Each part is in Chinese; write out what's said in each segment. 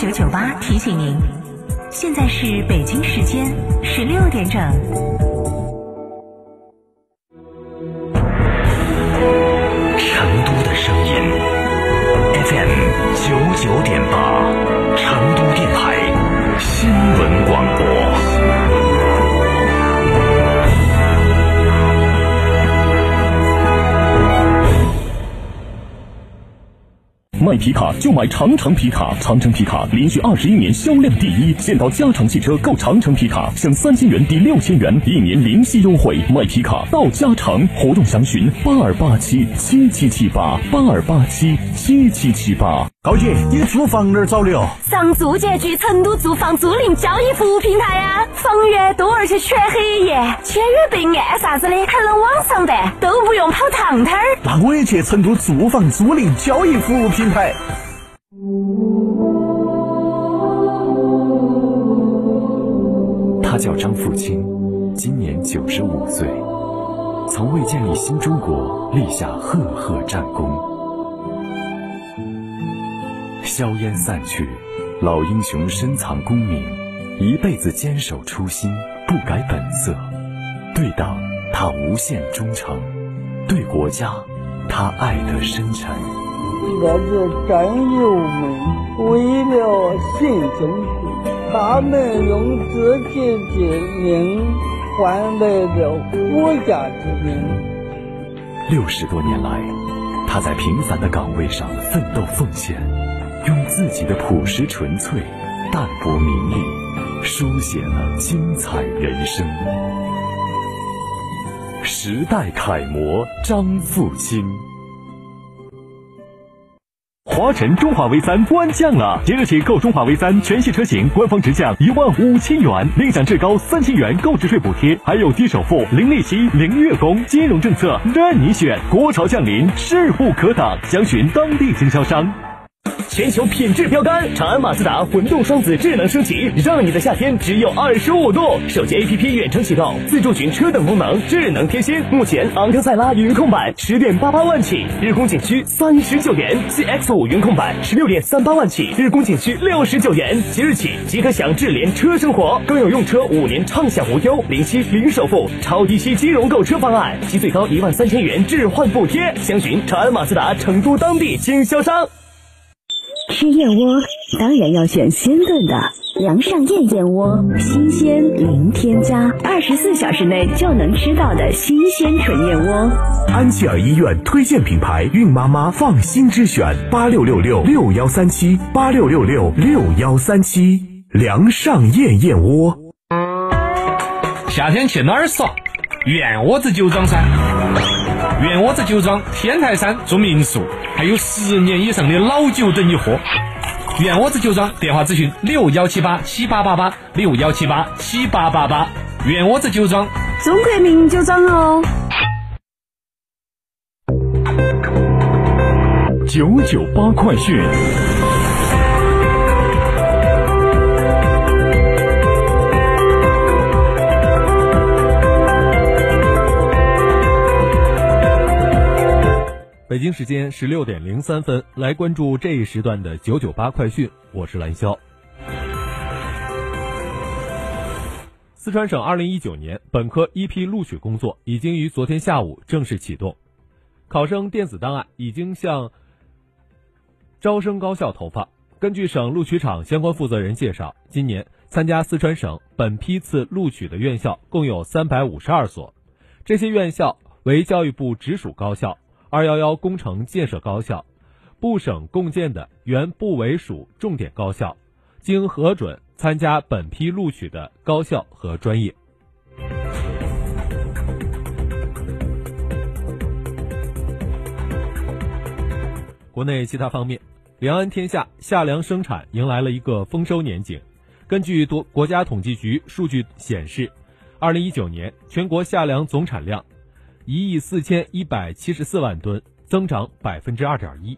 九九八提醒您，现在是北京时间十六点整。卖皮卡就买长城皮卡，长城皮卡连续二十一年销量第一。现到加长汽车购长城皮卡，享三千元抵六千元，一年零息优惠。买皮卡到加长，活动详询八二八七七七七八八二八七七七七八。高姐，你租房哪儿找的哦？上住建局成都住房租赁交易服务平台呀、房源多而且全黑夜，签约备案啥子的，还能网上办，都不用跑趟摊儿。那我也去成都住房租赁交易服务平台。他叫张富清，今年九十五岁，曾为建立新中国立下赫赫战功。硝烟散去，老英雄深藏功名，一辈子坚守初心，不改本色。对党，他无限忠诚；对国家，他爱得深沉。那是战友们为了新中国，他们用自己的命换来了国家的命。六十多年来，他在平凡的岗位上奋斗奉献，用自己的朴实纯粹、淡泊名利，书写了精彩人生。时代楷模张富清。华晨中华 V 三官降了，即日起购中华 V 三全系车型，官方直降一万五千元，另享至高三千元购置税补贴，还有低首付、零利息、零月供，金融政策任你选。国潮降临，势不可挡，详询当地经销商。全球品质标杆，长安马自达混动双子智能升级，让你的夏天只有二十五度。手机 APP 远程启动，自助寻车等功能，智能贴心。目前昂克赛拉云控版十点八八万起，日供仅需三十九元；CX 五云控版十六点三八万起，日供仅需六十九元。即日起即可享智联车生活，更有用车五年畅享无忧、零息零首付、超低息金融购车方案，及最高一万三千元置换补贴。详询长安马自达成都当地经销商。吃燕窝当然要选鲜炖的，梁上燕燕窝，新鲜零添加，二十四小时内就能吃到的新鲜纯燕窝。安琪儿医院推荐品牌，孕妈妈放心之选，八六六六六幺三七八六六六六幺三七，梁上燕燕窝。夏天去哪儿耍？圆窝子酒庄噻。圆窝子酒庄天台山住民宿，还有十年以上的老酒等你喝。圆窝子酒庄电话咨询六幺七八七八八八六幺七八七八八八。圆窝子酒庄，中国名酒庄哦。九九八快讯。北京时间十六点零三分，来关注这一时段的九九八快讯，我是蓝霄。四川省二零一九年本科一批录取工作已经于昨天下午正式启动，考生电子档案已经向招生高校投放。根据省录取场相关负责人介绍，今年参加四川省本批次录取的院校共有三百五十二所，这些院校为教育部直属高校。二幺幺工程建设高校，部省共建的原部委属重点高校，经核准参加本批录取的高校和专业。国内其他方面，两岸天下夏粮生产迎来了一个丰收年景。根据多国家统计局数据显示，二零一九年全国夏粮总产量。一亿四千一百七十四万吨，增长百分之二点一。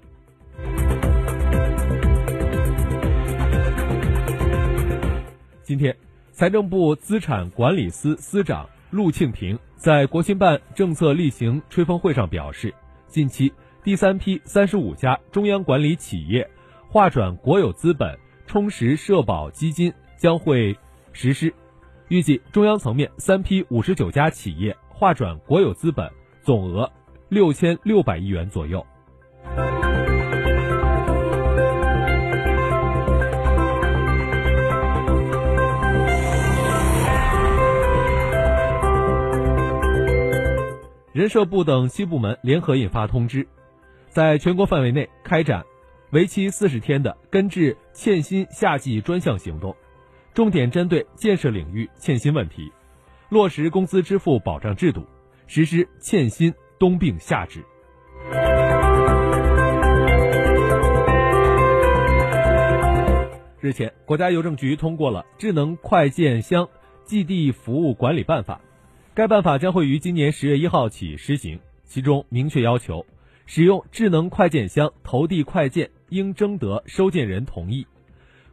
今天，财政部资产管理司司长陆庆平在国新办政策例行吹风会上表示，近期第三批三十五家中央管理企业划转国有资本充实社保基金将会实施，预计中央层面三批五十九家企业划转国有资本，总额六千六百亿元左右。人社部等七部门联合印发通知，在全国范围内开展为期四十天的根治欠薪夏季专项行动，重点针对建设领域欠薪问题，落实工资支付保障制度，实施欠薪冬病夏治。日前，国家邮政局通过了《智能快件箱寄递服务管理办法》。该办法将会于今年十月一号起施行，其中明确要求，使用智能快件箱投递快件应征得收件人同意，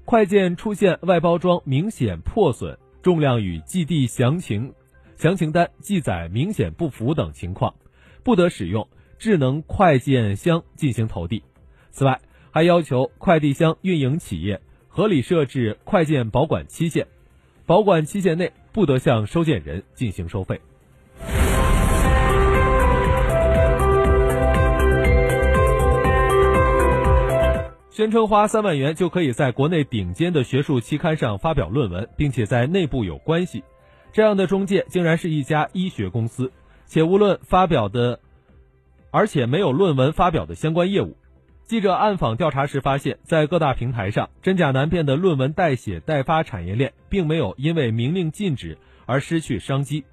快件出现外包装明显破损、重量与寄递详情详情单记载明显不符等情况，不得使用智能快件箱进行投递。此外，还要求快递箱运营企业合理设置快件保管期限，保管期限内。不得向收件人进行收费。宣称花三万元就可以在国内顶尖的学术期刊上发表论文，并且在内部有关系，这样的中介竟然是一家医学公司，且无论发表的，而且没有论文发表的相关业务。记者暗访调查时发现，在各大平台上，真假难辨的论文代写代发产业链，并没有因为明令禁止而失去商机，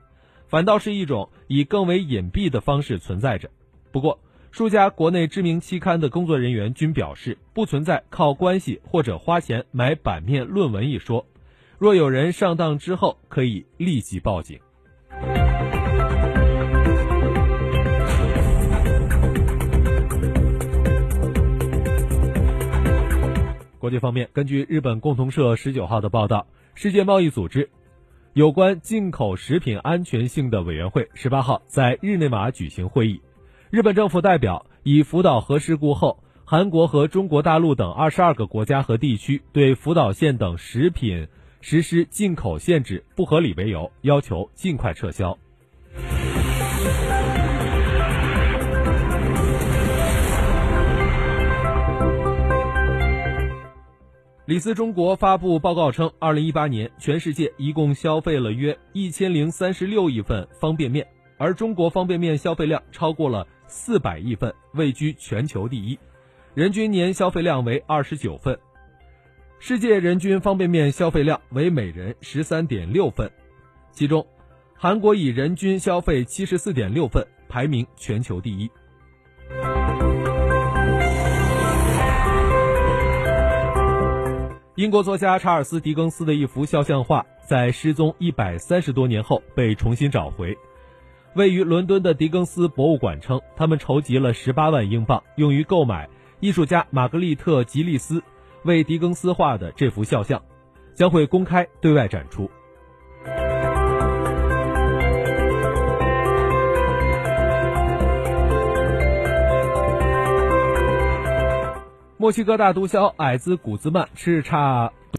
反倒是一种以更为隐蔽的方式存在着。不过，数家国内知名期刊的工作人员均表示，不存在靠关系或者花钱买版面论文一说。若有人上当之后，可以立即报警。国际方面，根据日本共同社十九号的报道，世界贸易组织有关进口食品安全性的委员会十八号在日内瓦举行会议。日本政府代表以福岛核事故后，韩国和中国大陆等二十二个国家和地区对福岛县等食品实施进口限制不合理为由，要求尽快撤销。李斯中国发布报告称，二零一八年全世界一共消费了约一千零三十六亿份方便面，而中国方便面消费量超过了四百亿份，位居全球第一，人均年消费量为二十九份。世界人均方便面消费量为每人十三点六份，其中，韩国以人均消费七十四点六份排名全球第一。英国作家查尔斯·狄更斯的一幅肖像画，在失踪一百三十多年后被重新找回。位于伦敦的狄更斯博物馆称，他们筹集了十八万英镑，用于购买艺术家玛格丽特·吉利斯为狄更斯画的这幅肖像，将会公开对外展出。墨西哥大毒枭矮子古兹曼叱咤